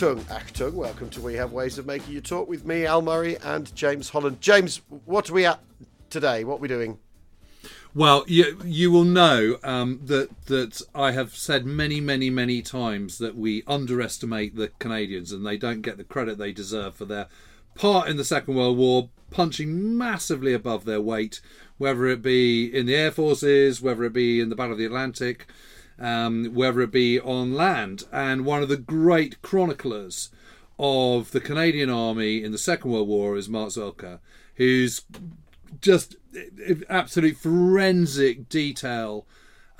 Achtung, Achtung, welcome to We Have Ways of Making You Talk with me, Al Murray, and James Holland. James, what are we at today? What are we doing? Well, you you will know um, that that I have said many, many, many times that we underestimate the Canadians and they don't get the credit they deserve for their part in the Second World War, punching massively above their weight, whether it be in the air forces, whether it be in the Battle of the Atlantic, um, whether it be on land. And one of the great chroniclers of the Canadian Army in the Second World War is Mark Zuehlke, who's just absolute forensic detail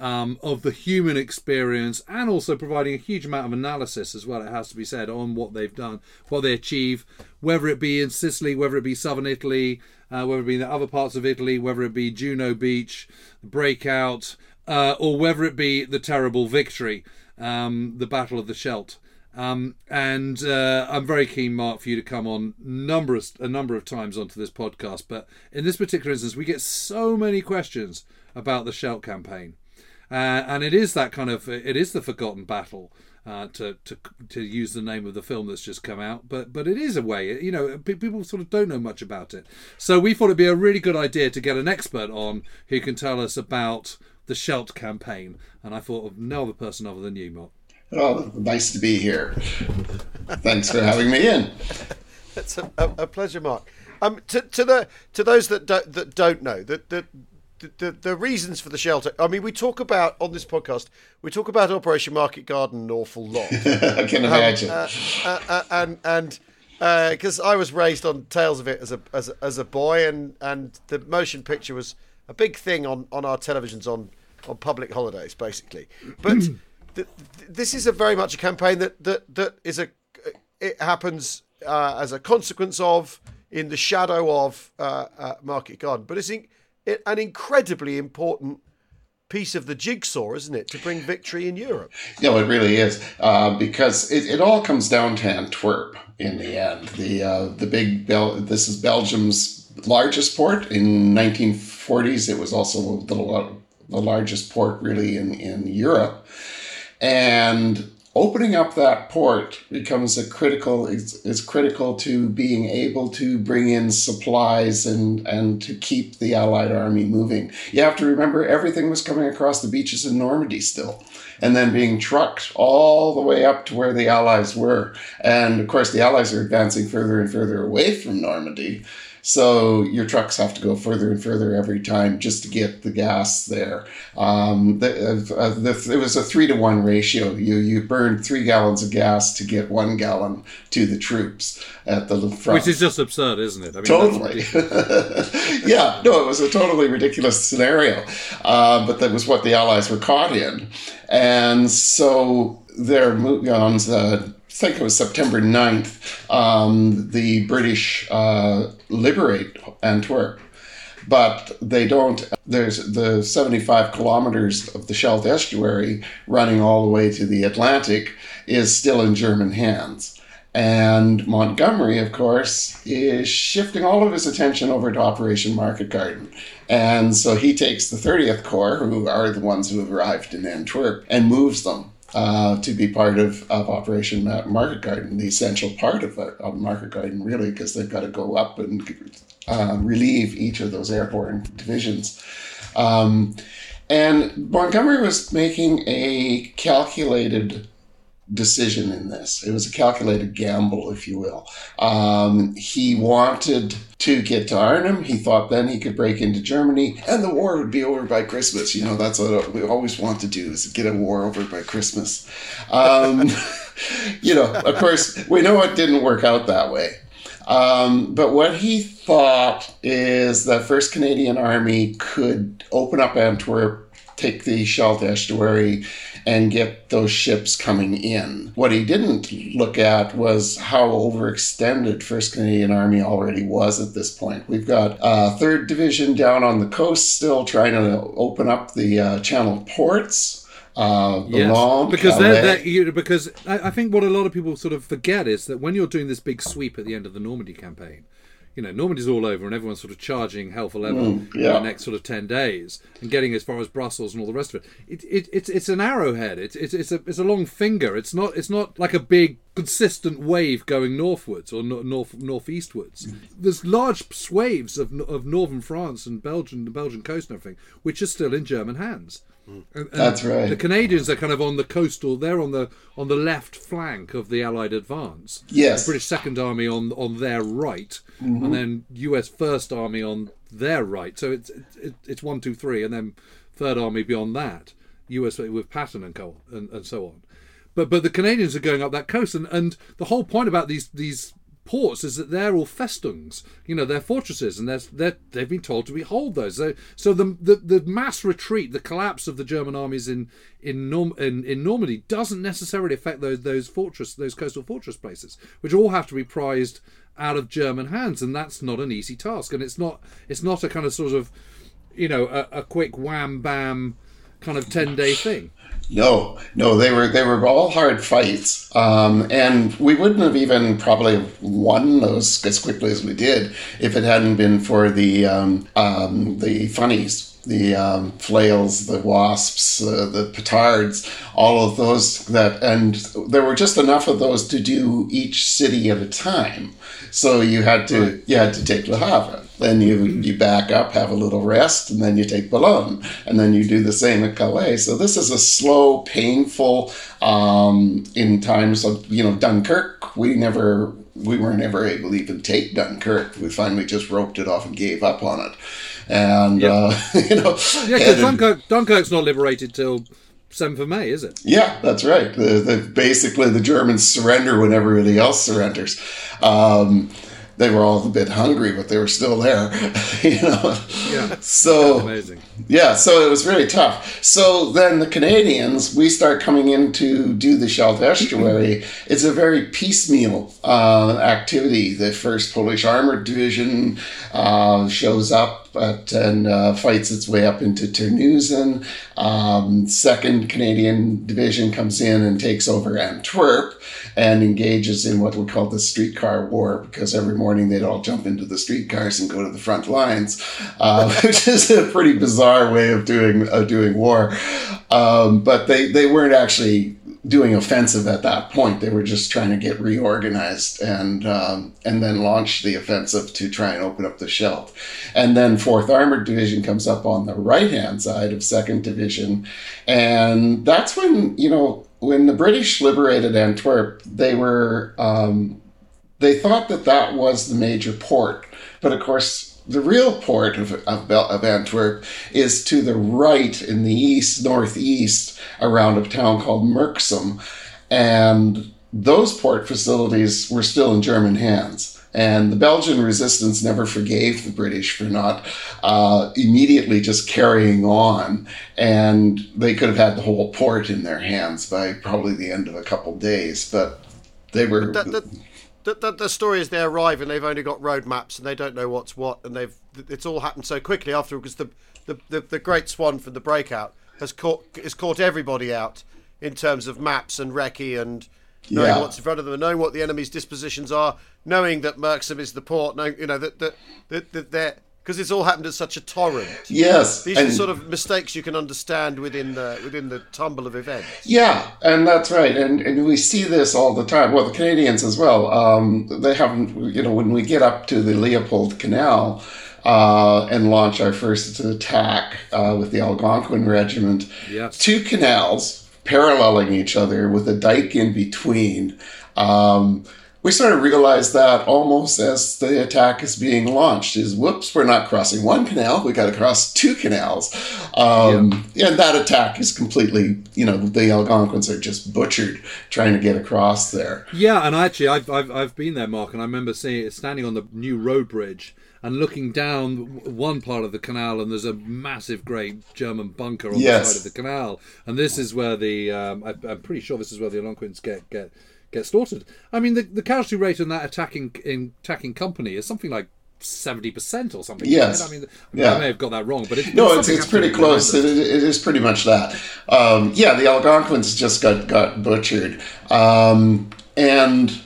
um, of the human experience and also providing a huge amount of analysis as well, it has to be said, on what they've done, what they achieve, whether it be in Sicily, whether it be southern Italy, uh, whether it be in the other parts of Italy, whether it be Juno Beach, the Breakout, uh, or whether it be the terrible victory, um, the Battle of the Scheldt. Um, and uh, I'm very keen, Mark, for you to come on a number of times onto this podcast. But in this particular instance, we get so many questions about the Scheldt campaign, uh, and it is that kind of it is the forgotten battle. Uh, to, to to use the name of the film that's just come out, but but it is a way, you know, people sort of don't know much about it. So we thought it'd be a really good idea to get an expert on who can tell us about the Scheldt campaign, and I thought of no other person other than you, Mark. Oh, nice to be here. Thanks for having me in. It's a, a, a pleasure, Mark. Um, to, to the to those that don't, that don't know that the, the the reasons for the shelter. I mean, we talk about on this podcast. We talk about Operation Market Garden an awful lot. I can imagine. Um, uh, uh, uh, and and because uh, I was raised on tales of it as a, as a as a boy, and and the motion picture was a big thing on on our televisions on on public holidays, basically. But th- this is a very much a campaign that that that is a it happens uh, as a consequence of in the shadow of uh, uh, Market Garden, but it's in, it, an incredibly important piece of the jigsaw, isn't it, to bring victory in Europe? No, it really is, uh, because it, it, all comes down to Antwerp in the end. The uh, the big Bel- this is Belgium's largest port in 1940s. It was also the the largest port really in, in Europe. And opening up that port becomes a critical is, is critical to being able to bring in supplies and and to keep the allied army moving you have to remember everything was coming across the beaches in normandy still and then being trucked all the way up to where the allies were and of course the allies are advancing further and further away from normandy so your trucks have to go further and further every time just to get the gas there. Um, the, uh, the, it was a three to one ratio. You you burned three gallons of gas to get one gallon to the troops at the front, which is just absurd, isn't it? I mean, totally. yeah, no, it was a totally ridiculous scenario, uh, but that was what the Allies were caught in, and so their on uh, think it was September 9th, um, the British uh, liberate Antwerp. But they don't, there's the 75 kilometers of the Scheldt estuary running all the way to the Atlantic is still in German hands. And Montgomery, of course, is shifting all of his attention over to Operation Market Garden. And so he takes the 30th Corps, who are the ones who have arrived in Antwerp, and moves them uh, to be part of, of Operation Market Garden, the essential part of, Market Garden, really, because they've got to go up and uh, relieve each of those airborne divisions. Um, and Montgomery was making a calculated decision in this. It was a calculated gamble, if you will. Um, he wanted to get to Arnhem. He thought then he could break into Germany and the war would be over by Christmas. You know, that's what we always want to do is get a war over by Christmas. Um, you know, of course, we know it didn't work out that way. Um, but what he thought is that First Canadian Army could open up Antwerp take the Scheldt estuary and get those ships coming in. What he didn't look at was how overextended 1st Canadian Army already was at this point. We've got uh, 3rd Division down on the coast still trying to open up the uh, channel ports. Uh, yes, because they're, they're you, because I, I think what a lot of people sort of forget is that when you're doing this big sweep at the end of the Normandy campaign, you know, Normandy's all over and everyone's sort of charging hell for leather mm, yeah. in the next sort of 10 days and getting as far as Brussels and all the rest of it. it, it it's it's an arrowhead. It's, it's, it's, a, it's a long finger. It's not it's not like a big consistent wave going northwards or north northeastwards. There's large swathes of, of northern France and Belgium, the Belgian coast and everything, which are still in German hands. And, and That's right. The Canadians are kind of on the coastal. They're on the on the left flank of the Allied advance. Yes. The British Second Army on on their right, mm-hmm. and then U.S. First Army on their right. So it's it, it's one, two, three, and then Third Army beyond that. U.S. with Patton and co and, and so on. But but the Canadians are going up that coast, and, and the whole point about these these ports is that they're all festungs. you know, they're fortresses, and they're, they're, they've been told to behold those. So, so the, the, the mass retreat, the collapse of the German armies in in, Norm, in in Normandy doesn't necessarily affect those those fortress those coastal fortress places, which all have to be prized out of German hands, and that's not an easy task. And it's not it's not a kind of sort of, you know, a, a quick wham bam kind of ten day thing. No, no, they were they were all hard fights, um, and we wouldn't have even probably won those as quickly as we did if it hadn't been for the um, um, the funnies, the um, flails, the wasps, uh, the petards, all of those that, and there were just enough of those to do each city at a time. So you had to you had to take Le Havre. Then you you back up, have a little rest, and then you take Boulogne, and then you do the same at Calais. So this is a slow, painful. Um, in times of you know Dunkirk, we never we were never able to even take Dunkirk. We finally just roped it off and gave up on it. And yep. uh, you know, yeah, because Dunkirk, Dunkirk's not liberated till 7th of May, is it? Yeah, that's right. The, the, basically, the Germans surrender when everybody else surrenders. Um, they were all a bit hungry, but they were still there. you know. Yeah. So amazing. Yeah. So it was really tough. So then the Canadians, we start coming in to do the Scheldt estuary. it's a very piecemeal uh, activity. The First Polish Armored Division uh, shows up but and uh, fights its way up into Terneuzen. Um, Second Canadian Division comes in and takes over Antwerp and engages in what we call the streetcar war because every morning they'd all jump into the streetcars and go to the front lines, uh, which is a pretty bizarre way of doing doing war. Um, but they they weren't actually doing offensive at that point. They were just trying to get reorganized and um, and then launch the offensive to try and open up the Scheldt. And then Fourth Armored Division comes up on the right hand side of Second Division, and that's when you know when the British liberated Antwerp, they were um, they thought that that was the major port, but of course the real port of, of, of, Antwerp is to the right in the east, northeast, around a town called Merksem. And those port facilities were still in German hands. And the Belgian resistance never forgave the British for not uh, immediately just carrying on. And they could have had the whole port in their hands by probably the end of a couple of days. But they were. But that, that, the, story is they arrive and they've only got road maps and they don't know what's what and they've it's all happened so quickly after because the, the, the, the great swan from the breakout has caught has caught everybody out in terms of maps and recce and knowing yeah. what's in front of them, and knowing what the enemy's dispositions are, knowing that Merksem is the port, knowing you know that that that, that they're because it's all happened at such a torrent. Yes, these are sort of mistakes you can understand within the within the tumble of events. Yeah, and that's right, and and we see this all the time. Well, the Canadians as well. Um, they haven't, you know, when we get up to the Leopold Canal. Uh, and launch our first attack uh, with the Algonquin Regiment. Yes. Two canals paralleling each other with a dike in between. Um, we sort of realized that almost as the attack is being launched is whoops we're not crossing one canal we got to cross two canals um, yeah. and that attack is completely you know the algonquins are just butchered trying to get across there yeah and actually i've, I've, I've been there mark and i remember seeing it standing on the new road bridge and looking down one part of the canal, and there's a massive, great German bunker on the side of the canal, and this is where the um, I, I'm pretty sure this is where the Algonquins get get get slaughtered. I mean, the, the casualty rate in that attacking in attacking company is something like. Seventy percent or something. Yes. right? I mean, Yeah. I may have got that wrong, but it's, No, it's, it's pretty close. It, it is pretty much that. Um, yeah, the Algonquins just got, got butchered. Um, and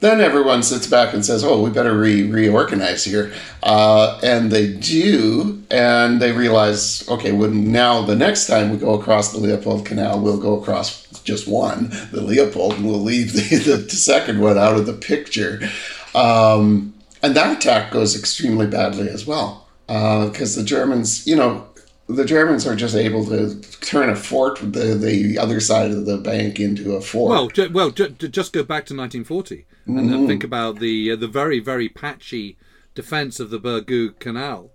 then everyone sits back and says, oh, we better re- reorganize here. Uh, and they do, and they realize, okay, well, now the next time we go across the Leopold Canal, we'll go across just one, the Leopold, and we'll leave the, the second one out of the picture. Um, and that attack goes extremely badly as well, because the Germans, you know, the Germans are just able to turn a fort, the the other side of the bank into a fort. Well, ju- well, ju- ju- just go back to 1940 and Mm-hmm. think about the uh, the very very patchy defence of the Burgoo Canal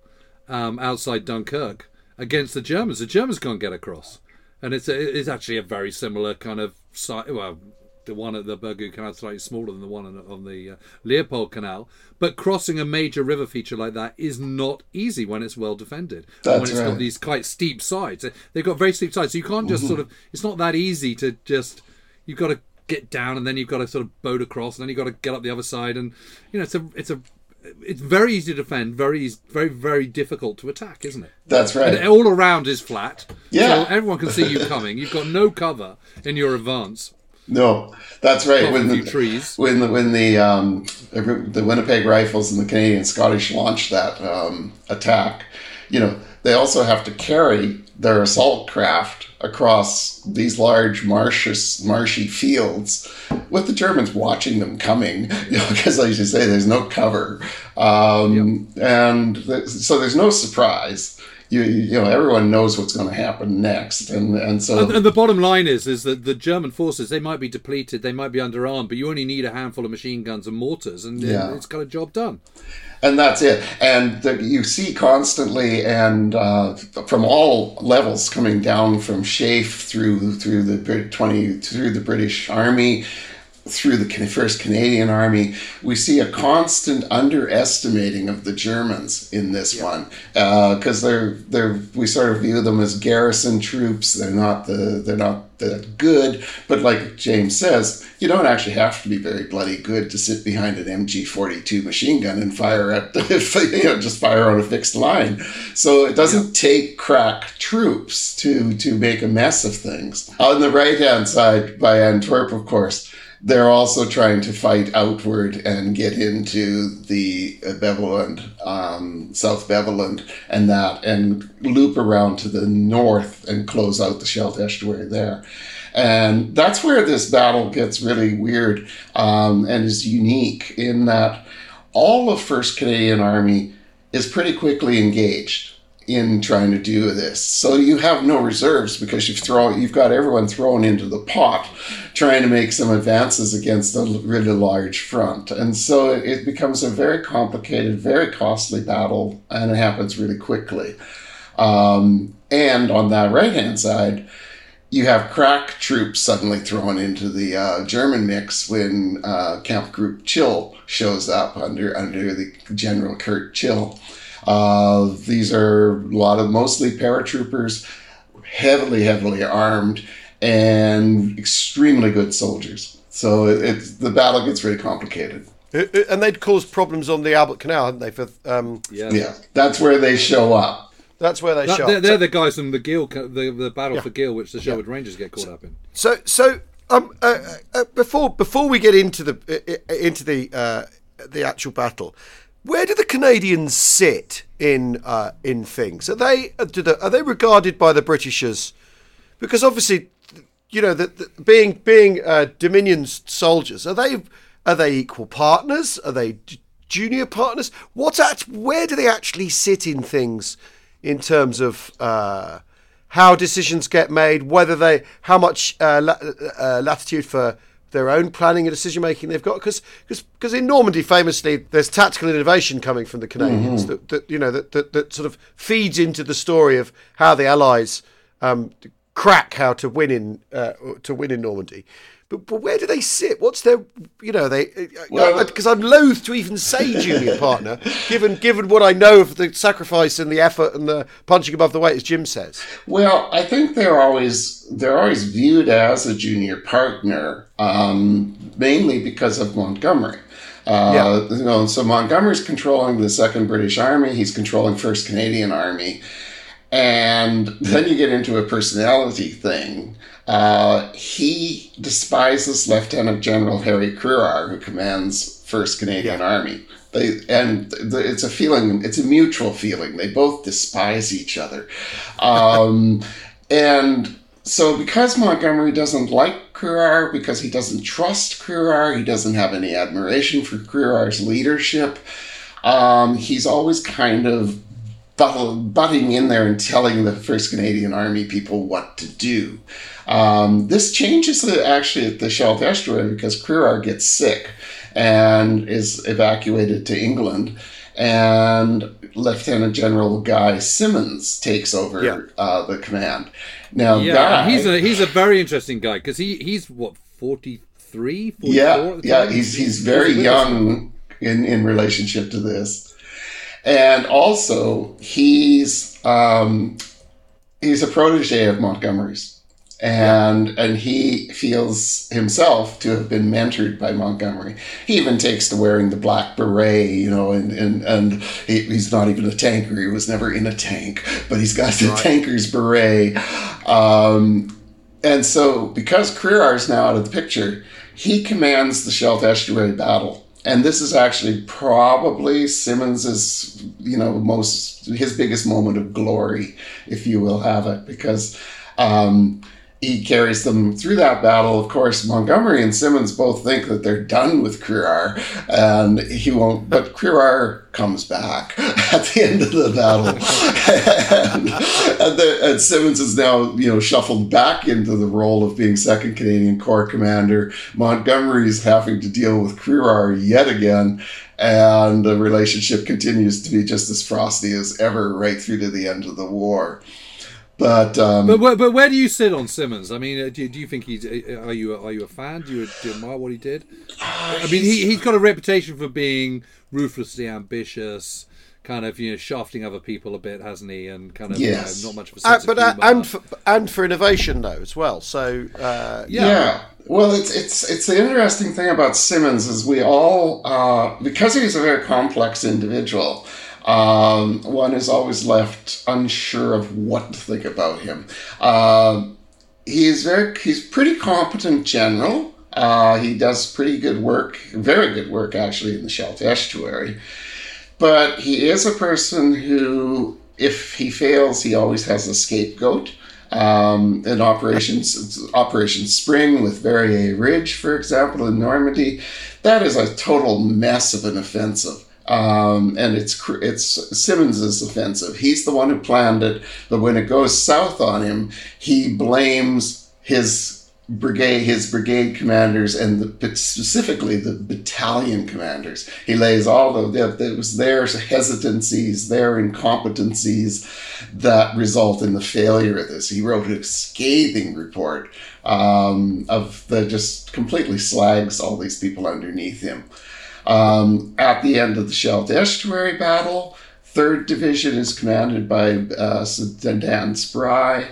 um, outside Dunkirk against the Germans. The Germans can't get across, and it's a, it's actually a very similar kind of site. Well, the one at the Burgoo Canal is slightly smaller than the one on, on the uh, Leopold Canal, but crossing a major river feature like that is not easy when it's well defended. and when That's it's got these quite steep sides. They've got very steep sides, so you can't just sort of. It's not that easy to just. You've got to get down, and then you've got to sort of boat across, and then you've got to get up the other side, and you know it's a it's a it's very easy to defend, very easy, very very difficult to attack, isn't it? That's right. And all around is flat, Yeah. so everyone can see you coming. You've got no cover in your advance. No, that's right. When the trees. when the when the um, the Winnipeg Rifles and the Canadian Scottish launched that um, attack, you know, they also have to carry their assault craft across these large marshes, marshy fields, with the Germans watching them coming. You know, because as you say, there's no cover, um, and th- so there's no surprise. You, you know, everyone knows what's going to happen next, and and so And, and the bottom line is, is that the German forces they might be depleted, they might be underarmed, but you only need a handful of machine guns and mortars, and Yeah. it's got a job done. and that's it. And the, you see constantly, and uh, from all levels, coming down from SHAEF through through the twenty through the British Army, through the First Canadian Army, we see a constant underestimating of the Germans in this one uh, because they're they're we sort of view them as garrison troops. They're not the they're not that good, but like James says, you don't actually have to be very bloody good to sit behind an MG forty two machine gun and fire at you know just fire on a fixed line. So it doesn't take crack troops to to make a mess of things. On the right hand side by Antwerp, of course they're also trying to fight outward and get into the Beveland, um, South Beveland, and that, and loop around to the north and close out the Scheldt estuary there. And that's where this battle gets really weird um, and is unique in that all of First Canadian Army is pretty quickly engaged in trying to do this. So you have no reserves because you've thrown you've got everyone thrown into the pot trying to make some advances against a really large front. And so it, becomes a very complicated, very costly battle and it happens really quickly. Um, and on that right hand side, you have crack troops suddenly thrown into the uh, German mix when uh, Kampfgruppe Chill shows up under under the General Kurt Chill. Uh, these are a lot of mostly paratroopers, heavily, heavily armed, and extremely good soldiers. So it, it's the battle gets really complicated. And they'd caused problems on the Albert Canal, hadn't they? For um, Yeah, Yeah, that's where they show up. that's where they That- shot. they're, they're the guys from the Gheel, the the battle Yeah. for Gheel, which the Sherwood Rangers get caught up in. So, so um, uh, uh, before before we get into the uh, uh, into the uh, the actual battle, where do the Canadians sit in uh, in things? Are they uh, do the, are they regarded by the British as because obviously, you know, that the, being being uh, Dominion soldiers, are they are they equal partners? Are they j- junior partners? What at where do they actually sit in things in terms of uh, how decisions get made, whether they how much uh, la- uh, latitude for their own planning and decision making they've got because because in Normandy famously there's tactical innovation coming from the Canadians that, that you know that, that that sort of feeds into the story of how the Allies um, crack how to win in uh, to win in Normandy. But, but where do they sit? What's their, you know, they Well- because I'm loath to even say junior partner, given given what I know of the sacrifice and the effort and the punching above the weight, as Jim says. Well, I think they're always they're always viewed as a junior partner, um, mainly because of Montgomery. Uh, Yeah. You know, so Montgomery's controlling the Second British Army. He's controlling First Canadian Army, and then you get into a personality thing. Uh, he despises Lieutenant General Harry Crerar, who commands First Canadian Yeah. Army. They, and the, it's a feeling, it's a mutual feeling. They both despise each other. Um, and so, because Montgomery doesn't like Crerar, because he doesn't trust Crerar, he doesn't have any admiration for Crerar's leadership, um, he's always kind of butting in there and telling the First Canadian Army people what to do. Um, this changes the, actually at the Scheldt Estuary because Crerar gets sick and is evacuated to England. And Lieutenant General Guy Simonds takes over Yeah. uh, the command. Now, Yeah, Guy, he's a he's a very interesting guy because he he's what 43, 44 yeah, yeah, he's he's very young in in relationship to this, and also he's um, he's a protege of Montgomery's, and and he feels himself to have been mentored by Montgomery. He even takes to wearing the black beret, you know, and and and he, he's not even a tanker. He was never in a tank, but he's got the tanker's beret. Um, and so, because Crerar is now out of the picture, he commands the Scheldt Estuary battle. And this is actually probably Simonds's, you know, most his biggest moment of glory, if you will have it, because um, he carries them through that battle. Of course, Montgomery and Simonds both think that they're done with Crerar, and he won't. But Crerar comes back at the end of the battle, and, and, the, and Simonds is now you know shuffled back into the role of being Second Canadian Corps commander. Montgomery's having to deal with Crerar yet again. And the relationship continues to be just as frosty as ever, right through to the end of the war. But um, But where, but where do you sit on Simonds? I mean, uh, do, do you think he's uh, are you are you a fan? Do you, do you admire what he did? I mean, he he's got a reputation for being ruthlessly ambitious, kind of you know shafting other people a bit, hasn't he? And kind of Yes. you know, not much of a Uh, but of uh, and for, and for innovation though as well. So uh, yeah. Yeah. Well, it's it's it's the interesting thing about Simonds is we all uh, because he's a very complex individual. Um, one is always left unsure of what to think about him. Um he's very he's pretty competent general. Uh, he does pretty good work, very good work actually in the Scheldt Estuary. But he is a person who, if he fails, he always has a scapegoat. Um, in operations, Operation Spring with Verrières Ridge, for example, in Normandy, that is a total mess of an offensive. Um, and it's it's Simonds's offensive. He's the one who planned it, but when it goes south on him, he blames his brigade, his brigade commanders, and the, specifically the battalion commanders. He lays all of the it was their hesitancies, their incompetencies that result in the failure of this. He wrote a scathing report um, of the just completely slags all these people underneath him. Um, at the end of the Scheldt Estuary battle, Third Division is commanded by uh, Dan Spry,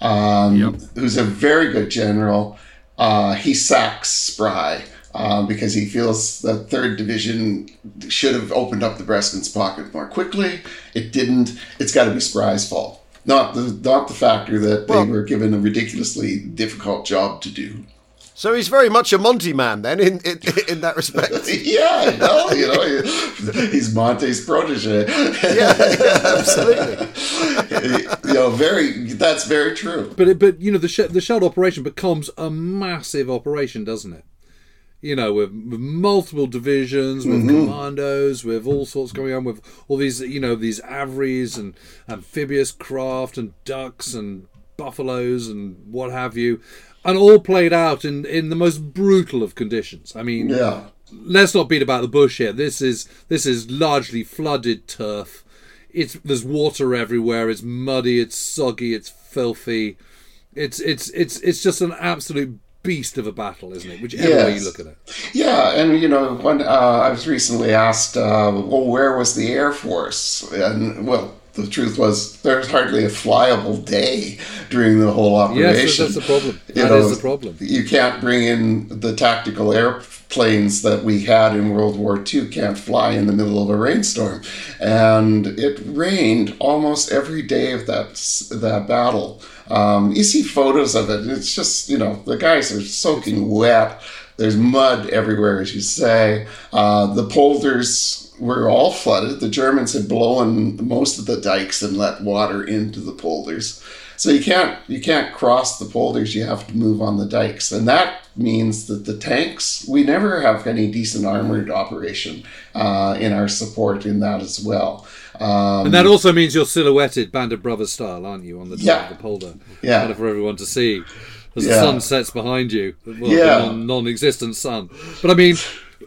um, who's a very good general. Uh, he sacks Spry uh, because he feels the Third Division should have opened up the Breskens pocket more quickly. It didn't. It's got to be Spry's fault, not the not the factor that Well- they were given a ridiculously difficult job to do. So he's very much a Monty man then in in, in that respect. yeah, no, you know, he's Monty's protege. yeah, yeah, absolutely. you know, very. That's very true. But it, but you know the sh- the Scheldt operation becomes a massive operation, doesn't it? You know, with, with multiple divisions, with mm-hmm. commandos, with all sorts going on, with all these you know these AVREs and amphibious craft and ducks and buffaloes and what have you, and all played out in in the most brutal of conditions. I mean, Yeah. let's not beat about the bush here. This is this is largely flooded turf. It's there's water everywhere. It's muddy. It's soggy. It's filthy. It's it's it's it's just an absolute beast of a battle, isn't it? Whichever yes. way you look at it. Yeah, and you know, when uh, I was recently asked, uh, well, where was the Air Force? And well, the truth was there's hardly a flyable day during the whole operation. Yes, that's the problem. That you know, is the problem. You can't bring in the tactical airplanes that we had in World War II. Can't fly in the middle of a rainstorm, and it rained almost every day of that that battle. Um, you see photos of it. It's just you know the guys are soaking wet. There's mud everywhere, as you say. Uh, the polders were all flooded. The Germans had blown most of the dikes and let water into the polders. So you can't you can't cross the polders. You have to move on the dikes, and that means that the tanks we never have any decent armored operation uh, in our support in that as well. Um, and that also means you're silhouetted Band of Brothers style, aren't you, on the top yeah. of the polder? Yeah, kind of for everyone to see as yeah. the sun sets behind you. Well, yeah, non- existent sun. But I mean,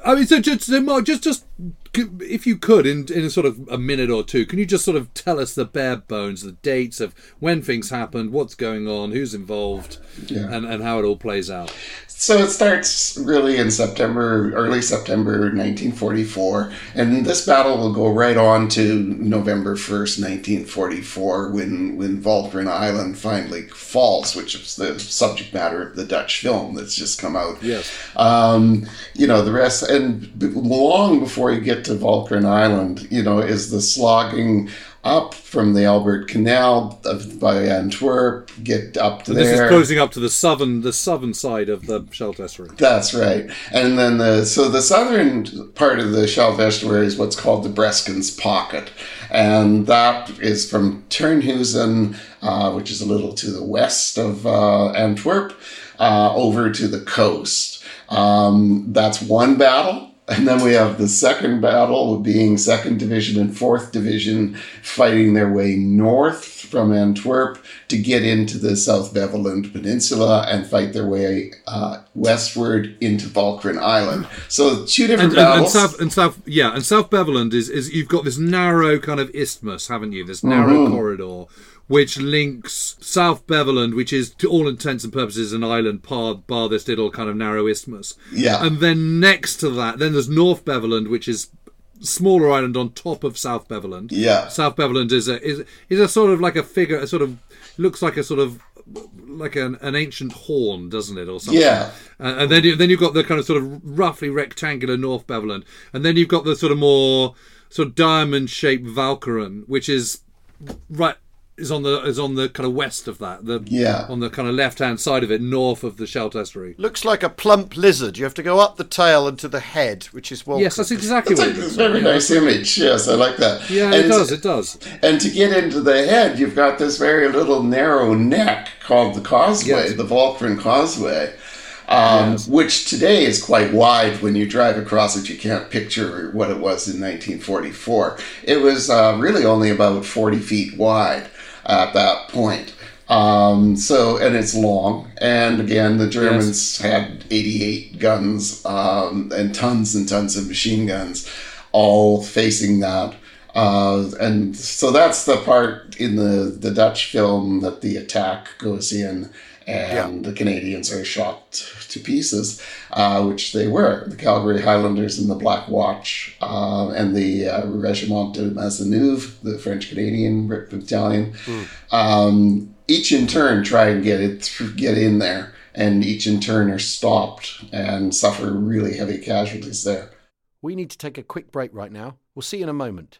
I mean, so just, mark just, just if you could, in in a sort of a minute or two, can you just sort of tell us the bare bones, the dates of when things happened, what's going on, who's involved, yeah. and and how it all plays out? So it starts really in September, early September 1944, and this battle will go right on to November 1st, 1944, when when Walcheren Island finally falls, which is the subject matter of the Dutch film that's just come out. Yes. Um, you know the rest, and long before you get to Walcheren Island, you know, is the slogging up from the Albert Canal by Antwerp, get up to and this there. This is closing up to the southern the southern side of the Scheldt estuary. That's right, and then the so the southern part of the Scheldt estuary is what's called the Breskens Pocket, and that is from Terneuzen, uh, which is a little to the west of uh, Antwerp, uh, over to the coast. Um, that's one battle and then we have the second battle being second division and fourth division fighting their way north from Antwerp to get into the South Beveland Peninsula and fight their way uh, westward into Walcheren Island. So two different and, battles. And, and, South, and South, yeah, and South Beveland is, is you've got this narrow kind of isthmus, haven't you? This narrow mm-hmm. corridor which links South Beveland, which is to all intents and purposes an island, bar, bar this little kind of narrow isthmus. Yeah. And then next to that, then there's North Beveland, which is smaller island on top of South Beveland. Yeah. South Beveland is a is is a sort of like a figure, a sort of looks like a sort of like an, an ancient horn, doesn't it, or something? Yeah. Uh, and then you, then you've got the kind of sort of roughly rectangular North Beveland, and then you've got the sort of more sort of diamond shaped Walcheren, which is right is on the is on the kind of west of that. The yeah. on the kind of left hand side of it, north of the Scheldt estuary. Looks like a plump lizard. You have to go up the tail and to the head, which is well. Yes, that's exactly that's what a it is. Very yeah. nice image. Yes, I like that. Yeah, and it does. It does. And to get into the head, you've got this very little narrow neck called the causeway, yes. the Walcheren Causeway. Um, yes. Which today is quite wide. When you drive across it, you can't picture what it was in 1944. It was uh, really only about 40 feet wide at that point. Um, so, and it's long. And again, the Germans yes. had 88 guns um, and tons and tons of machine guns all facing that. Uh, and so that's the part in the, the Dutch film that the attack goes in and yeah. the Canadians are shot to pieces, uh, which they were. The Calgary Highlanders and the Black Watch uh, and the uh, Regiment de Maisonneuve, the French Canadian battalion, mm. um, each in turn try and get it get in there, and each in turn are stopped and suffer really heavy casualties there. We need to take a quick break right now. We'll see you in a moment.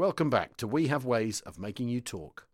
Welcome back to We Have Ways of Making You Talk.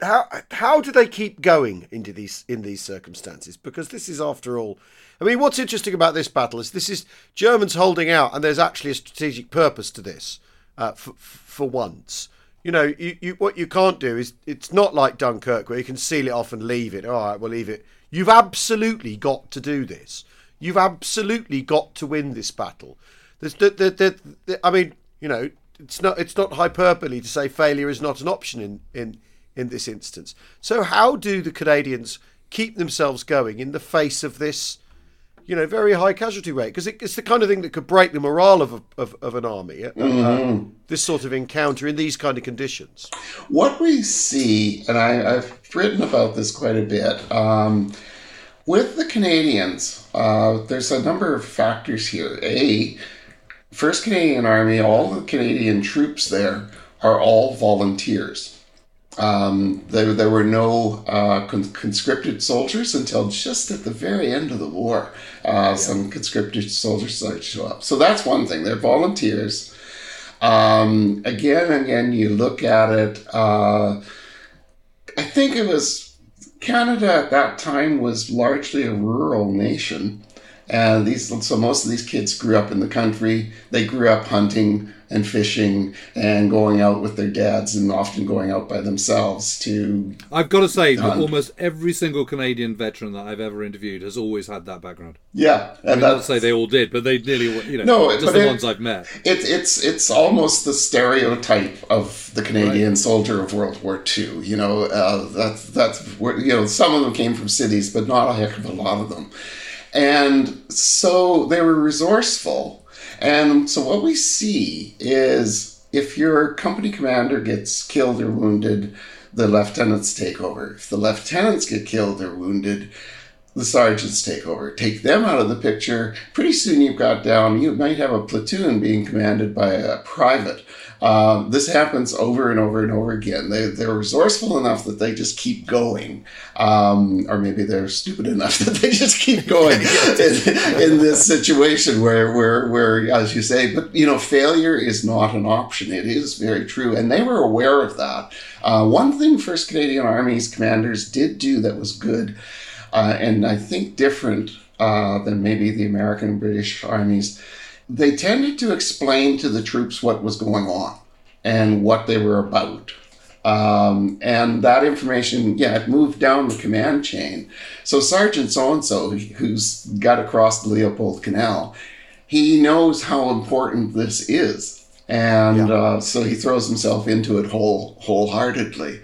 How how do they keep going into these in these circumstances? Because this is, after all, I mean, what's interesting about this battle is this is Germans holding out, and there's actually a strategic purpose to this. Uh, for, for once, you know, you, you what you can't do is it's not like Dunkirk where you can seal it off and leave it. All right, we'll leave it. You've absolutely got to do this. You've absolutely got to win this battle. There's the, the, the, the, I mean, you know, it's not it's not hyperbole to say failure is not an option in in in this instance. So how do the Canadians keep themselves going in the face of this, you know, very high casualty rate? Because it, it's the kind of thing that could break the morale of a, of, of an army. Uh, uh, this sort of encounter in these kind of conditions. What we see, and I, have written about this quite a bit. Um, with the Canadians, uh, there's a number of factors here. A, First Canadian Army, all the Canadian troops there are all volunteers. Um, there, there were no uh, conscripted soldiers until just at the very end of the war. Uh, yeah. Some conscripted soldiers started to show up. So that's one thing. They're volunteers. Um, again and again, you look at it. Uh, I think it was Canada at that time was largely a rural nation. And these, so most of these kids grew up in the country. They grew up hunting and fishing and going out with their dads and often going out by themselves to. I've got to say that almost every single Canadian veteran that I've ever interviewed has always had that background. Yeah, and I mean, not say they all did, but they nearly, you know, no, just the it, ones I've met. It's it's it's almost the stereotype of the Canadian right. soldier of World War II. You know, uh, that's that's where, you know some of them came from cities, but not a heck of a lot of them. And so they were resourceful. And so what we see is if your company commander gets killed or wounded, the lieutenants take over. If the lieutenants get killed or wounded, the sergeants take over. Take them out of the picture. Pretty soon you've got down, you might have a platoon being commanded by a private um, this happens over and over and over again. They, they're resourceful enough that they just keep going. Um, or maybe they're stupid enough that they just keep going in, in, this situation where, where, where, as you say, but you know, failure is not an option. It is very true. And they were aware of that. Uh, one thing First Canadian Army's commanders did do that was good, uh, and I think different uh, than maybe the American British armies they tended to explain to the troops what was going on and what they were about. Um, and that information, yeah, it moved down the command chain. So Sergeant so and so, who's got across the Leopold Canal, he knows how important this is, and yeah. uh, so he throws himself into it whole wholeheartedly.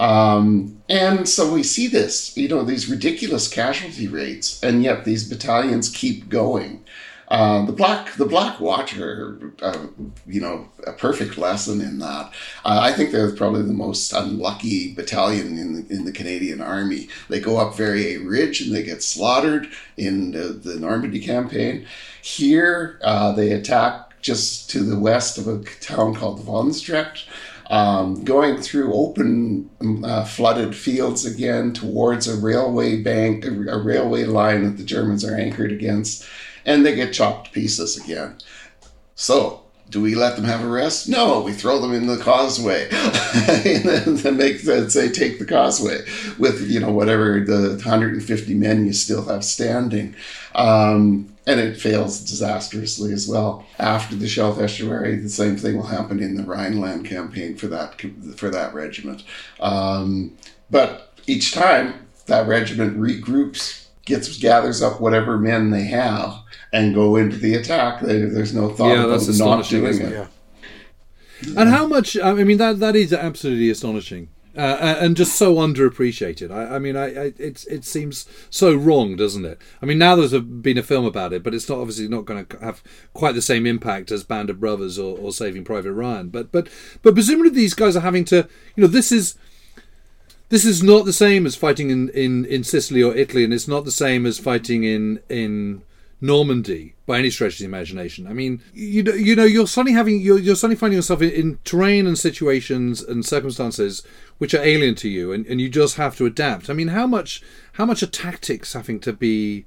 Um, and so we see this, you know, these ridiculous casualty rates, and yet these battalions keep going. Uh, the black the Black Watcher, uh, you know, a perfect lesson in that. Uh, I think they're probably the most unlucky battalion in the, in the Canadian Army. They go up Verrières Ridge and they get slaughtered in the, the Normandy campaign. Here, uh, they attack just to the west of a town called Woensdrecht. Um, going through open, uh, flooded fields again towards a railway bank, a, a railway line that the Germans are anchored against and they get chopped pieces again. So, do we let them have a rest? No, we throw them in the causeway and then make them say take the causeway with you know whatever the 150 men you still have standing, um, and it fails disastrously as well. After the Scheldt estuary, the same thing will happen in the Rhineland campaign for that for that regiment, um, but each time that regiment regroups, gets gathers up whatever men they have and go into the attack. There's no thought Yeah, about that's not doing it. it? And how much? I mean, that that is absolutely astonishing, uh, and just so underappreciated. I, I mean, I, I it's it seems so wrong, doesn't it? I mean, now there's a, been a film about it, but it's not obviously not going to have quite the same impact as Band of Brothers or, or Saving Private Ryan. But but but presumably these guys are having to, you know, this is this is not the same as fighting in, in, in Sicily or Italy, and it's not the same as fighting in in Normandy by any stretch of the imagination. I mean, you know, you know, you're suddenly having you're, you're suddenly finding yourself in, in terrain and situations and circumstances which are alien to you, and, and you just have to adapt. I mean, how much how much are tactics having to be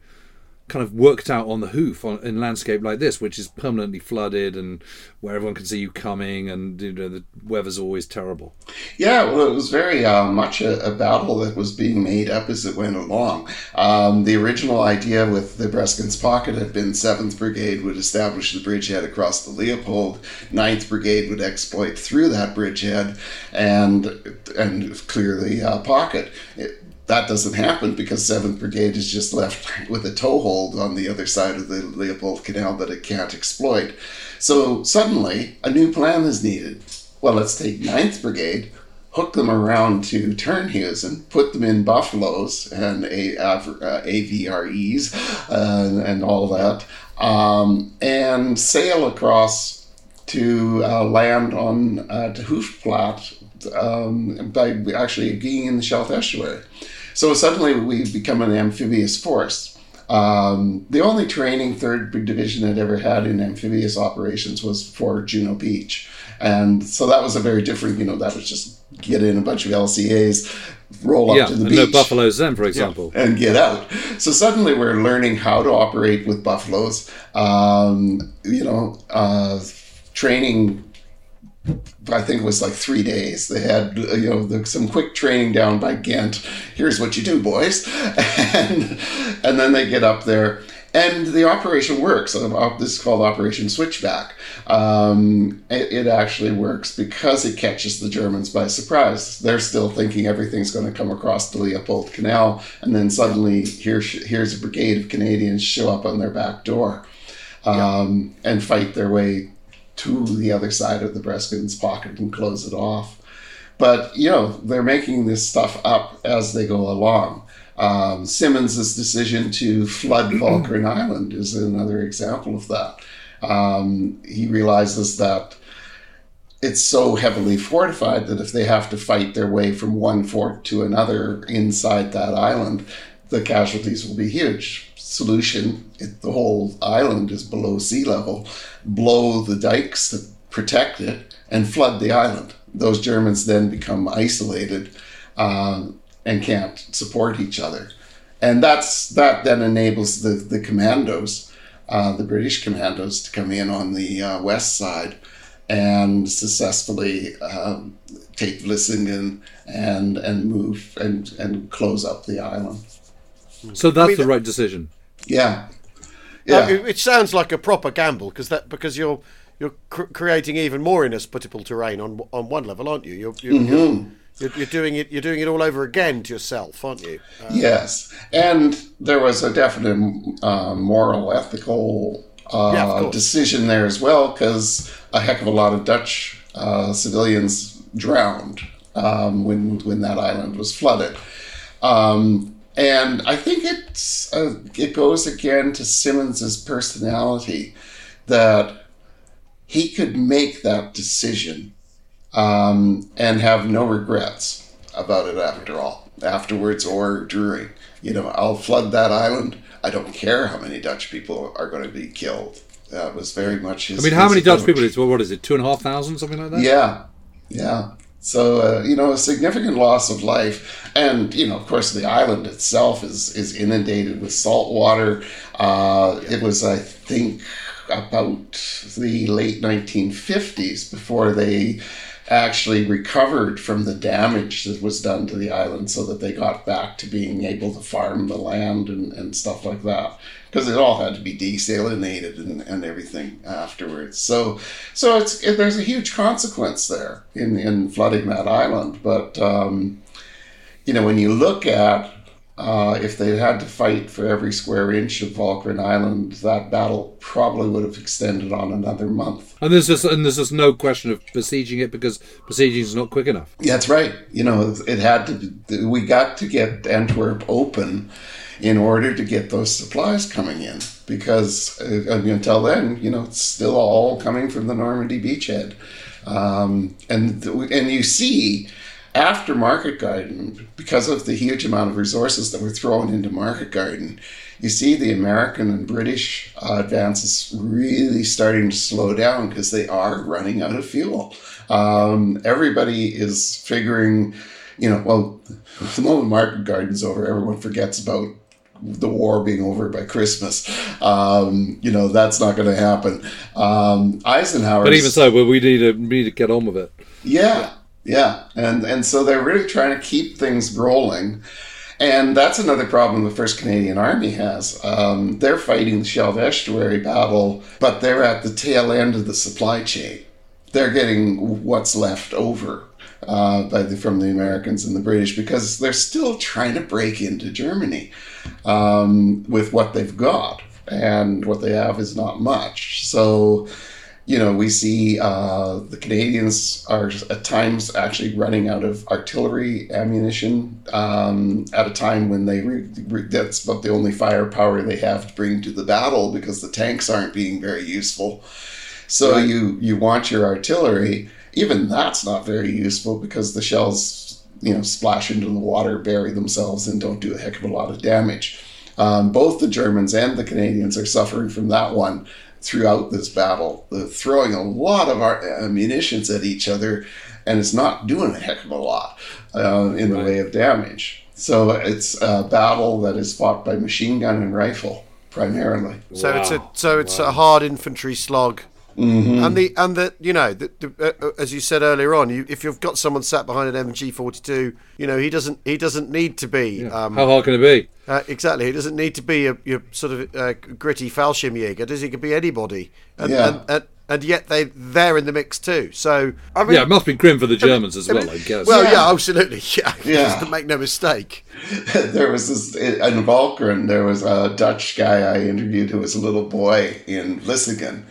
kind of worked out on the hoof on, in landscape like this, which is permanently flooded and where everyone can see you coming, and you know the weather's always terrible. Yeah, well, it was very uh, much a, a battle that was being made up as it went along. Um, the original idea with the Breskens Pocket had been 7th Brigade would establish the bridgehead across the Leopold, 9th Brigade would exploit through that bridgehead and and clear the uh, pocket. It, that doesn't happen because 7th Brigade is just left with a toehold on the other side of the Leopold Canal that it can't exploit. So suddenly, a new plan is needed. Well, let's take 9th Brigade, hook them around to Terneuzen, put them in buffaloes and a, uh, AVREs uh, and all that, um, and sail across to uh, land on uh, to Hoofdplaat um, by actually being in the Scheldt estuary. So suddenly we've become an amphibious force. Um, the only training Third Division had ever had in amphibious operations was for Juno Beach, and so that was a very different. You know, that was just get in a bunch of LCAs, roll up yeah, to the beach, no buffaloes then, for example. and get out. So suddenly we're learning how to operate with buffaloes. Um, you know, uh, training. I think it was like three days. They had you know the, some quick training down by Ghent. Here's what you do, boys, and and then they get up there. And the operation works. Uh, This is called Operation Switchback. Um, it, it actually works because it catches the Germans by surprise. They're still thinking everything's going to come across the Leopold Canal, and then suddenly here, here's a brigade of Canadians show up on their back door um, and fight their way to the other side of the Breskens pocket and close it off. But, you know, they're making this stuff up as they go along. Um, Simonds's decision to flood Walcheren Island is another example of that. Um, he realizes that it's so heavily fortified that if they have to fight their way from one fort to another inside that island, the casualties will be huge. Solution: it, the whole island is below sea level. Blow the dikes that protect it and flood the island. Those Germans then become isolated um, and can't support each other, and that's that then enables the the commandos, uh, the British commandos, to come in on the uh, west side and successfully um, take Vlissingen and and move and and close up the island. So that's mean, the right decision. Yeah, Yeah. it, it sounds like a proper gamble because that because you're you're cr- creating even more inhospitable terrain on on one level, aren't you? You're you're, you're, you're you're doing it you're doing it all over again to yourself, aren't you? Uh, yes. And there was a definite uh, moral, ethical uh, Yeah, decision there as well, because a heck of a lot of Dutch uh, civilians drowned um, when when that island was flooded. Um, and I think it's uh, it goes again to Simonds's personality that he could make that decision um, and have no regrets about it after all, afterwards or during. You know, I'll flood that island. I don't care how many Dutch people are going to be killed. That was very much his. I mean, how many Dutch people? Is well, what is it? Two and a half thousand, something like that. Yeah, yeah. So uh, you know, a significant loss of life, and you know, of course, the island itself is is inundated with salt water. Uh, it was, I think, about the late 1950s before they actually recovered from the damage that was done to the island so that they got back to being able to farm the land and, and stuff like that. Because it all had to be desalinated and, and everything afterwards. So so it's it, there's a huge consequence there in, in flooding that island. But um, you know when you look at uh, if they had to fight for every square inch of Walcheren Island, that battle probably would have extended on another month. And there's just and there's just no question of besieging it because besieging is not quick enough. Yeah, that's right. You know, it had to. We got to get Antwerp open in order to get those supplies coming in because uh, until then, you know, it's still all coming from the Normandy beachhead, um, and and you see after Market Garden, because of the huge amount of resources that were thrown into Market Garden, you see the American and British uh, advances really starting to slow down because they are running out of fuel. Um, everybody is figuring, you know, well, the moment Market Garden's over, everyone forgets about the war being over by Christmas. Um, you know, that's not going to happen. Um, Eisenhower. But even so, well, we need to, we need to get on with it. Yeah. Yeah, and and so they're really trying to keep things rolling, and that's another problem the First Canadian Army has. Um, they're fighting the Scheldt Estuary battle, but they're at the tail end of the supply chain. They're getting what's left over uh, the, from the Americans and the British because they're still trying to break into Germany um, with what they've got, and what they have is not much. So you know, we see uh, the Canadians are at times actually running out of artillery ammunition um, at a time when they re- re- that's about the only firepower they have to bring to the battle because the tanks aren't being very useful. So right. you you want your artillery. Even that's not very useful because the shells you know splash into the water, bury themselves, and don't do a heck of a lot of damage. Um, both the Germans and the Canadians are suffering from that one throughout this battle, They're throwing a lot of our munitions at each other, and it's not doing a heck of a lot uh, in right. the way of damage. So it's a battle that is fought by machine gun and rifle primarily. So wow. it's a so it's wow. a hard infantry slog Mm-hmm. And the and the you know the, the, uh, uh, as you said earlier on, you, if you've got someone sat behind an MG forty two, you know he doesn't he doesn't need to be. Yeah. Um, How hard can it be? Uh, exactly, he doesn't need to be a, your sort of uh, gritty Fallschirmjäger. Does he? Could be anybody. And, yeah. And, and, and, yet they they're in the mix too. So I mean, yeah, it must be grim for the Germans I mean, as well. I guess. Well, yeah, yeah absolutely. Yeah, yeah. make no mistake. there was this in Walcheren. There was a Dutch guy I interviewed who was a little boy in Vlissingen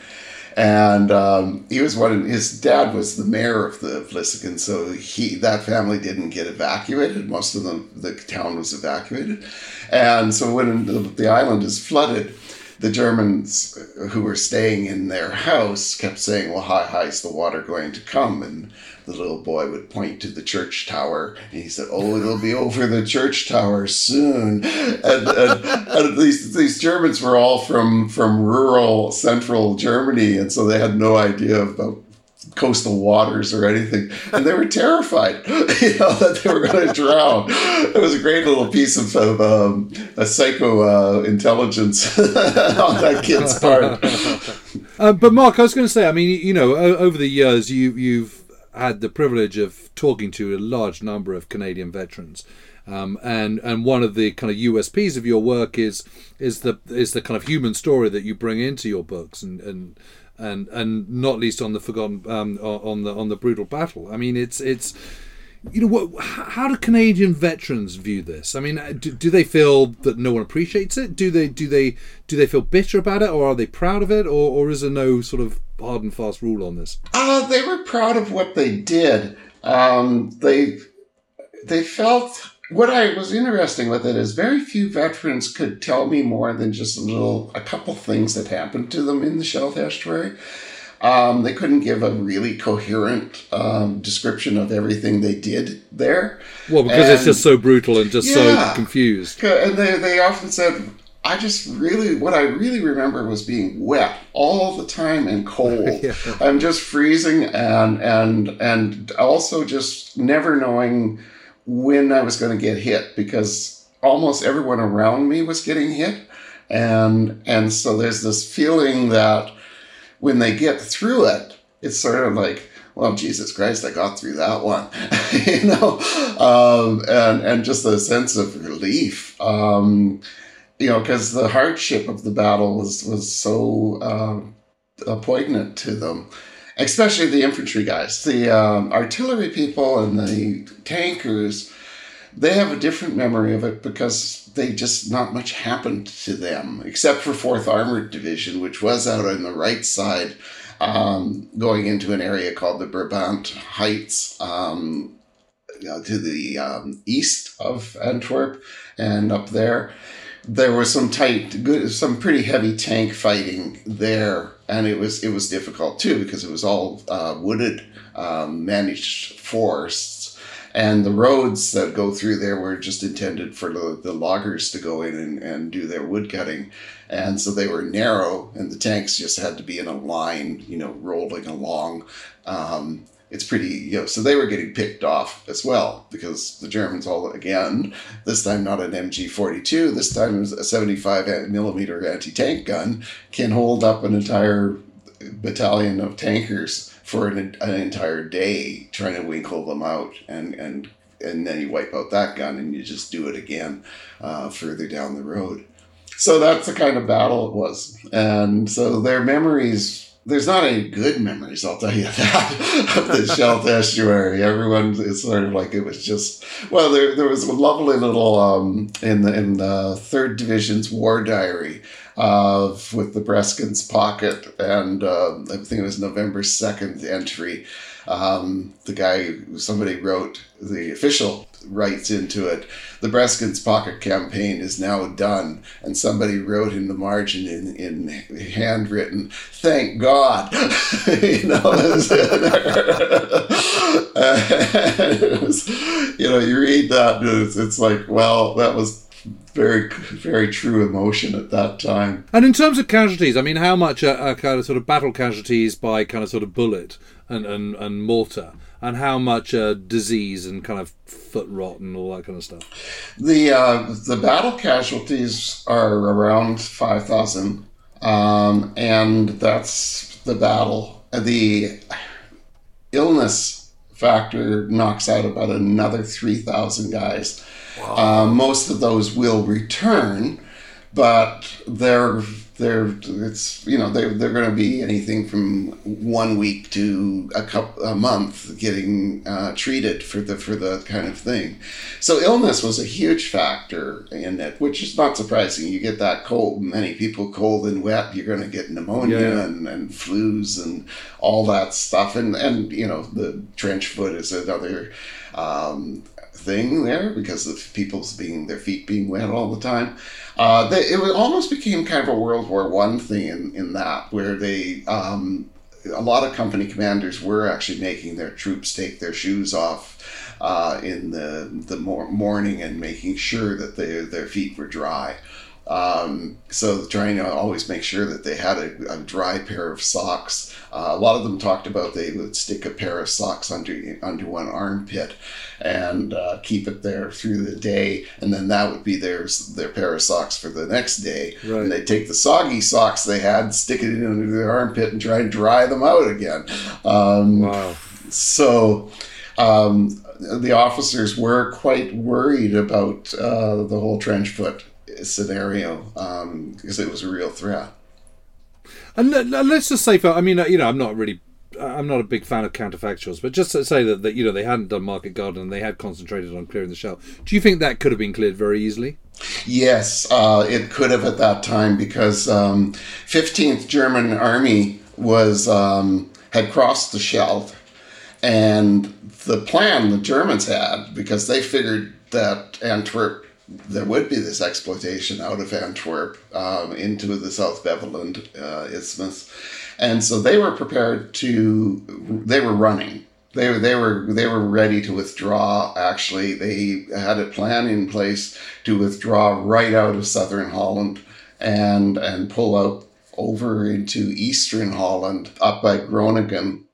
and um, he was one. Of, his dad was the mayor of the Vlissingen, so he that family didn't get evacuated. Most of them, the town was evacuated, and so when the, the island is flooded, the Germans who were staying in their house kept saying, "Well, how high is the water going to come?" and the little boy would point to the church tower and he said, Oh, it'll be over the church tower soon. And, and, and, these, these Germans were all from, from rural central Germany, and so they had no idea about coastal waters or anything, and they were terrified, you know, that they were going to drown. It was a great little piece of, of um, a psycho uh, intelligence on that kid's part. Uh, but Mark, I was going to say, I mean, you know, over the years, you you've had the privilege of talking to a large number of Canadian veterans. Um, and and one of the kind of USPs of your work is is the is the kind of human story that you bring into your books and and and and not least on the forgotten um, on the on the brutal battle. I mean, it's it's you know what how do canadian veterans view this i mean do, do, they feel that no one appreciates it do they do they do they feel bitter about it or are they proud of it or, or is there no sort of hard and fast rule on this uh, they were proud of what they did um, they they felt what I was interesting with it is very few veterans could tell me more than just a little, a couple things that happened to them in the Scheldt estuary. Um, they couldn't give a really coherent um, description of everything they did there. Well, because and, it's just so brutal and just yeah, so confused. And they, they often said, I just really, what I really remember was being wet all the time and cold. yeah. I'm just freezing and and and also just never knowing when I was going to get hit because almost everyone around me was getting hit, and and so there's this feeling that when they get through it, it's sort of like well, Jesus Christ, I got through that one, you know, um, and and just a sense of relief, um, you know, because the hardship of the battle was was so uh, poignant to them, especially the infantry guys, the um, artillery people, and the tankers. They have a different memory of it because they just not much happened to them, except for Fourth Armored Division, which was out on the right side um, going into an area called the Brabant Heights um, to the um, east of Antwerp and up there. There was some tight, good, some pretty heavy tank fighting there, and it was it was difficult too because it was all uh, wooded, um, managed forests, and the roads that go through there were just intended for the, the loggers to go in and, and do their wood cutting and so they were narrow, and the tanks just had to be in a line, you know, rolling along. Um, it's pretty, you know, so they were getting picked off as well because the Germans all again, this time not an MG 42, this time a 75 millimeter anti tank gun, can hold up an entire battalion of tankers for an, an entire day trying to winkle them out and, and and then you wipe out that gun and you just do it again uh, further down the road so that's the kind of battle it was. And so their memories, there's not any good memories, I'll tell you that, of the Scheldt estuary. Everyone is sort of like it was just, well, there, there was a lovely little, um, in the, in the third division's war diary, of with the Breskens pocket, and uh, I think it was November 2nd entry. Um, the guy, somebody wrote, the official writes into it, the Breskens pocket campaign is now done. And somebody wrote in the margin in, in handwritten, thank God. you know, was, you know, you read that, it's, it's like, well, that was very very true emotion at that time. And in terms of casualties, I mean, how much are, are, kind of sort of battle casualties by kind of sort of bullet and and, and mortar? And how much uh, disease and kind of foot rot and all that kind of stuff? The uh, the battle casualties are around five thousand, um, and that's the battle. The illness factor knocks out about another three thousand guys. Wow. Uh, most of those will return, but they're they're it's you know they they're going to be anything from one week to a couple a month getting uh, treated for the for the kind of thing. So illness was a huge factor in it, which is not surprising. You get that cold, many people cold and wet, you're going to get pneumonia yeah. and, and flus and all that stuff. And and you know the trench foot is another. Um, thing there because of people's being their feet being wet all the time. Uh, they, it almost became kind of a World War One thing in, in that, where they um, a lot of company commanders were actually making their troops take their shoes off uh, in the the morning and making sure that they, their feet were dry. Um, so trying to always make sure that they had a, a dry pair of socks. Uh, a lot of them talked about they would stick a pair of socks under under one armpit and uh, keep it there through the day, and then that would be their their pair of socks for the next day. Right. And they take the soggy socks they had, stick it in under their armpit, and try and dry them out again. Um, wow. So. Um, the officers were quite worried about uh, the whole trench foot scenario um, because it was a real threat. And let's just say, for I mean, you know, I'm not really, I'm not a big fan of counterfactuals, but just to say that, that you know they hadn't done market garden and they had concentrated on clearing the Scheldt. Do you think that could have been cleared very easily? Yes, uh, it could have at that time because um, 15th German Army was um, had crossed the Scheldt, and the plan the Germans had because they figured that Antwerp there would be this exploitation out of Antwerp um, into the South Beveland uh, Isthmus, and so they were prepared to. They were running. They they were they were ready to withdraw. Actually, they had a plan in place to withdraw right out of southern Holland and and pull out over into eastern Holland up by Groningen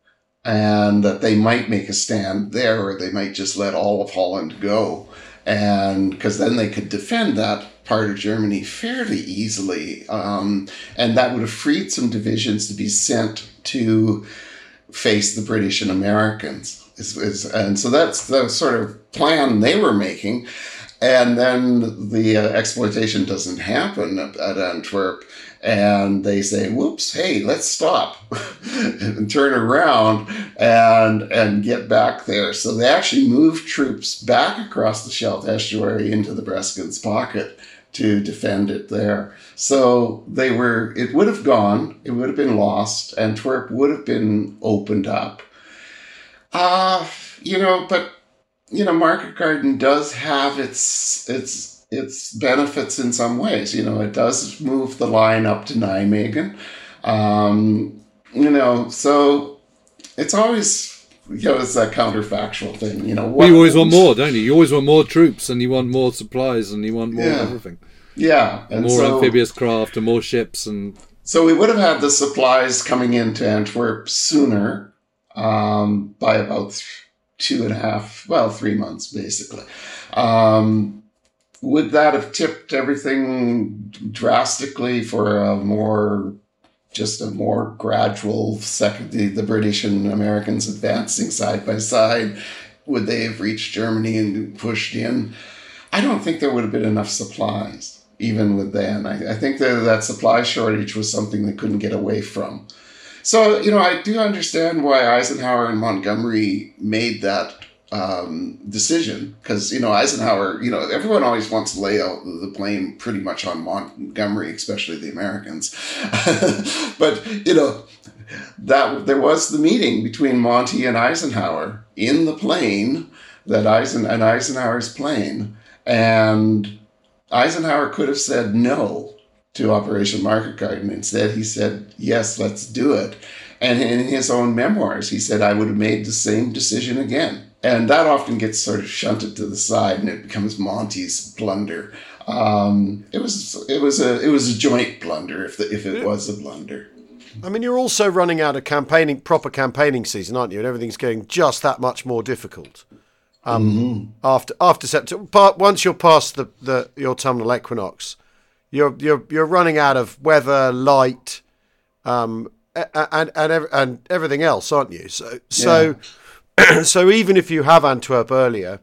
and that they might make a stand there or they might just let all of Holland go. And because then they could defend that part of Germany fairly easily. Um, and that would have freed some divisions to be sent to face the British and Americans. Is, is, and so that's the sort of plan they were making. And then the uh, exploitation doesn't happen at, at Antwerp and they say, "Whoops! Hey, let's stop and turn around and and get back there." So they actually moved troops back across the Scheldt estuary into the Breskens pocket to defend it there. So they were. It would have gone. It would have been lost. Antwerp would have been opened up. Ah, uh, you know, but you know, Market Garden does have its its its benefits in some ways. You know, it does move the line up to Nijmegen. Um, you know, so it's always you know, it's that counterfactual thing. You know, well, you always want more, don't you? You always want more troops, and you want more supplies, and you want more yeah. everything. Yeah, and more so, amphibious craft, and more ships, and so we would have had the supplies coming into Antwerp sooner, um, by about two and a half, well, three months basically. Um, would that have tipped everything drastically for a more just a more gradual second the, the british and americans advancing side by side? Would they have reached germany and pushed in? I don't think there would have been enough supplies even with then. I, I think that that supply shortage was something they couldn't get away from. So you know i do understand why eisenhower and montgomery made that um, decision because you know Eisenhower, you know everyone always wants to lay out the blame pretty much on Montgomery, especially the Americans. but you know that there was the meeting between Monty and Eisenhower in the plane that Eisen and Eisenhower's plane, and Eisenhower could have said no to Operation Market Garden. Instead, he said yes, let's do it. And in his own memoirs, he said, I would have made the same decision again and that often gets sort of shunted to the side, and it becomes Monty's blunder. Um, it was it was a it was a joint blunder if the, if it was a blunder. I mean, you're also running out of campaigning proper campaigning season, aren't you? And everything's getting just that much more difficult. Um, mm-hmm. After after September, once you're past the, the your autumnal equinox, you're you're you're running out of weather, light, um, and and and everything else, aren't you? So so. Yeah so even if you have Antwerp earlier,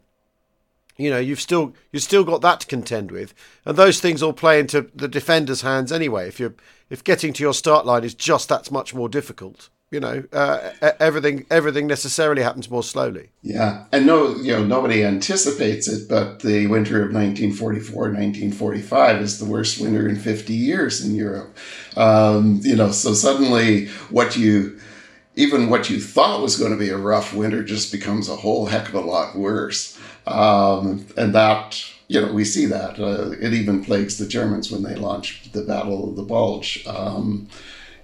you know you've still you've still got that to contend with, and those things all play into the defender's hands anyway. If you if getting to your start line is just that much more difficult, you know uh, everything everything necessarily happens more slowly. Yeah, and no, you know nobody anticipates it, but the winter of 1944-1945 is the worst winter in 50 years in Europe. Um, you know, so suddenly what you even what you thought was going to be a rough winter just becomes a whole heck of a lot worse. Um, and that, you know, we see that. Uh, it even plagues the Germans when they launch the Battle of the Bulge. Um,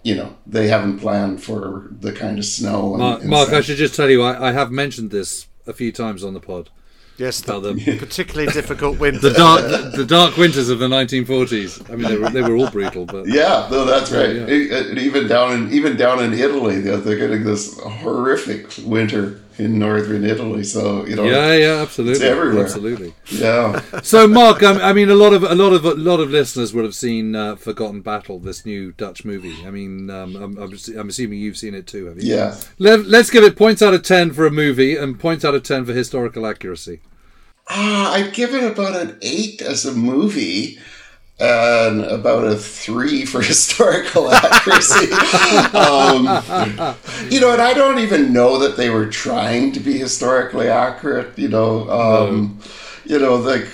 you know, they haven't planned for the kind of snow. And, Mark, and Mark I should just tell you, I, I have mentioned this a few times on the pod. Yes, the, the particularly difficult winter. The dark, the, the, dark winters of the 1940s. I mean, they were, they were all brutal, but yeah, no, that's right. Yeah, yeah. Uh, even down in even down in Italy, they're, they're getting this horrific winter in northern Italy. So you know, yeah, yeah, absolutely, everywhere, absolutely, yeah. so, Mark, I mean, a lot of a lot of a lot of listeners would have seen uh, Forgotten Battle, this new Dutch movie. I mean, um, I'm, I'm, assuming you've seen it too, have you? Yeah. Let, us give it points out of ten for a movie and points out of ten for historical accuracy. Uh, I'd give it about an eight as a movie and about a three for historical accuracy. um, you know, and I don't even know that they were trying to be historically accurate. You know, um, no. you know, like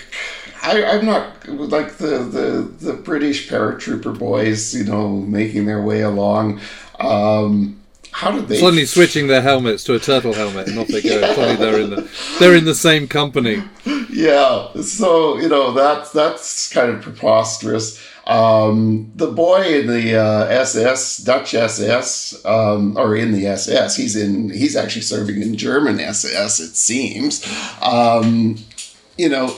I, am not like the, the the British paratrooper boys. You know, making their way along. Um, how did they suddenly switching their helmets to a turtle helmet and off they go? yeah. Suddenly they're in the they're in the same company. Yeah, so you know that's that's kind of preposterous. Um, the boy in the uh, SS, Dutch SS, um, or in the SS, he's in he's actually serving in German SS. It seems. Um, you know,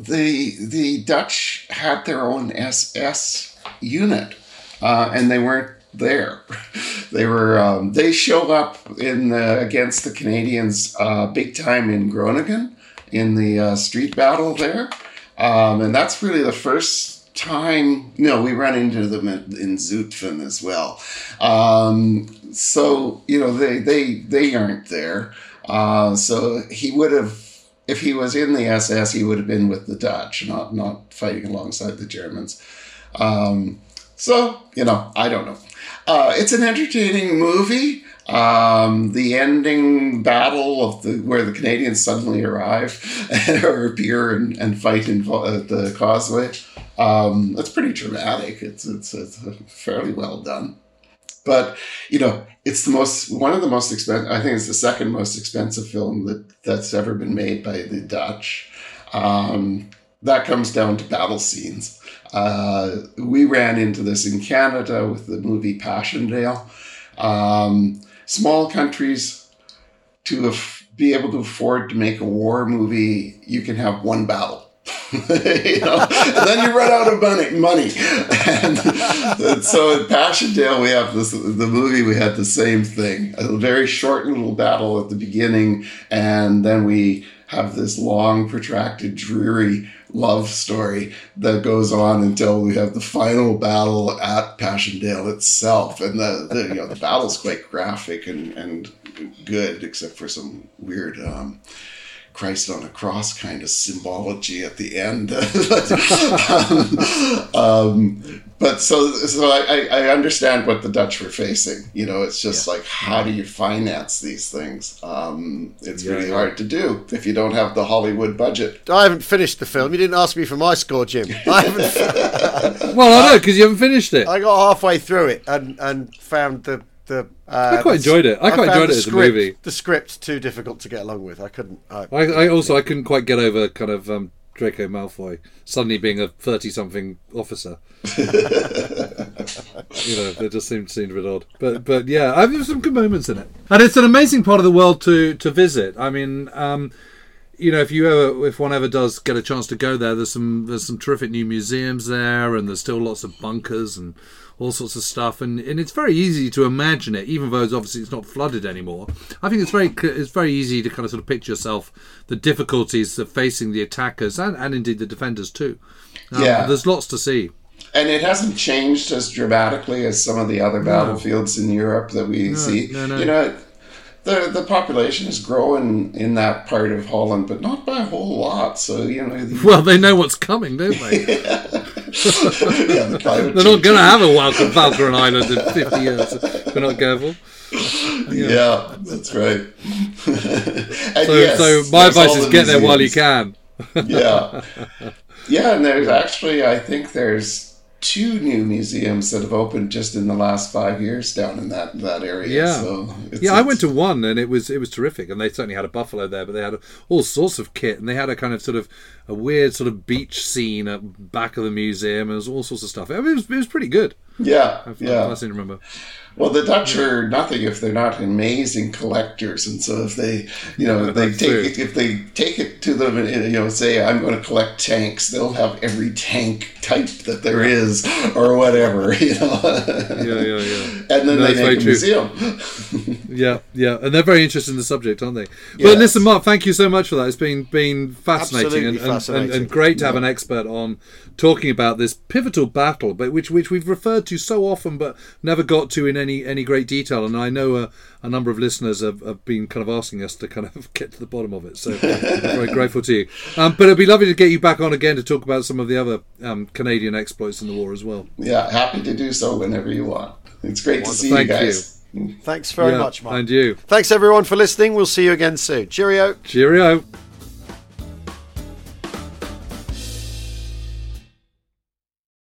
the the Dutch had their own SS unit, uh, and they weren't there. they were um, they show up in the, against the Canadians uh, big time in Groningen in the uh, street battle there, um, and that's really the first time. No, we run into them in, Zutphen as well. Um, so you know they they they aren't there. Uh, so he would have. If he was in the SS, he would have been with the Dutch, not not fighting alongside the Germans. Um, so you know, I don't know. Uh, it's an entertaining movie. Um, the ending battle of the where the Canadians suddenly arrive or appear and, and fight in uh, the causeway. Um, it's pretty dramatic. It's, it's it's fairly well done. But you know, it's the most one of the most expensive. I think it's the second most expensive film that that's ever been made by the Dutch. Um, that comes down to battle scenes. Uh, we ran into this in Canada with the movie Passchendaele. Um, small countries to af- be able to afford to make a war movie, you can have one battle. you know, and then you run out of money. Money, and, and so in Passchendaele, we have this. The movie we had the same thing. A very short little battle at the beginning, and then we have this long, protracted, dreary love story that goes on until we have the final battle at Passchendaele itself. And the, the you know the battle's quite graphic and, and good, except for some weird um, Christ on a cross kind of symbology at the end. um, um, but so so I, I understand what the Dutch were facing. You know, it's just yeah. like how do you finance these things? Um, it's yeah, really yeah. hard to do if you don't have the Hollywood budget. I haven't finished the film. You didn't ask me for my score, Jim. I haven't. well, I know because you haven't finished it. I got halfway through it and and found the the. Uh, I quite enjoyed it. I, quite enjoyed it as script, a movie. The script too difficult to get along with. I couldn't. I, I, I also I couldn't quite get over kind of um, Draco Malfoy suddenly being a thirty-something officer. you know, it just seemed seemed a bit odd. But but yeah, I there's some good moments in it, and it's an amazing part of the world to to visit. I mean. Um, you know, if you ever, if one ever does get a chance to go there, there's some there's some terrific new museums there, and there's still lots of bunkers and all sorts of stuff, and, and it's very easy to imagine it, even though it's obviously it's not flooded anymore. I think it's very it's very easy to kind of sort of picture yourself the difficulties of facing the attackers and, and indeed the defenders too. Um, yeah, there's lots to see. And it hasn't changed as dramatically as some of the other battlefields in Europe that we no, see. No, you know, the the population is growing in that part of Holland, but not by a whole lot. So you know, the, well, they know what's coming, don't they? yeah. yeah, the They're not going to have a welcome Falkland Island in fifty years. If we're not careful. Yeah, yeah that's right. so, yes, so my advice is get there while you can. yeah, yeah, and there's actually, I think there's two new museums that have opened just in the last five years down in that that area. Yeah, so yeah. I went to one and it was it was terrific, and they certainly had a buffalo there, but they had all sorts of kit, and they had a kind of sort of a weird sort of beach scene at back of the museum. It was all sorts of stuff. I mean, it was it was pretty good. Yeah, I, yeah. I seem to remember. Well, the Dutch are nothing if they're not amazing collectors, and so if they, you know, they take it, if they take it to them, and you know, say I'm going to collect tanks, they'll have every tank type that there is, or whatever, you know. yeah, yeah, yeah. And then no, they make a true. museum. yeah, yeah, and they're very interested in the subject, aren't they? Yes. But listen, Mark, thank you so much for that. It's been been fascinating, and, fascinating. And, and, great to have yeah. an expert on talking about this pivotal battle, but which which we've referred to so often, but never got to in any any great detail. And I know a, a number of listeners have, have, been kind of asking us to kind of get to the bottom of it. So I'm very grateful to you. Um, but it'd be lovely to get you back on again to talk about some of the other um, Canadian exploits in the war as well. Yeah, happy to do so whenever you want. It's great Wonderful. to see Thank you guys. You. Thanks very yeah, much, Mark. And you. Thanks everyone for listening. We'll see you again soon. Cheerio. Cheerio.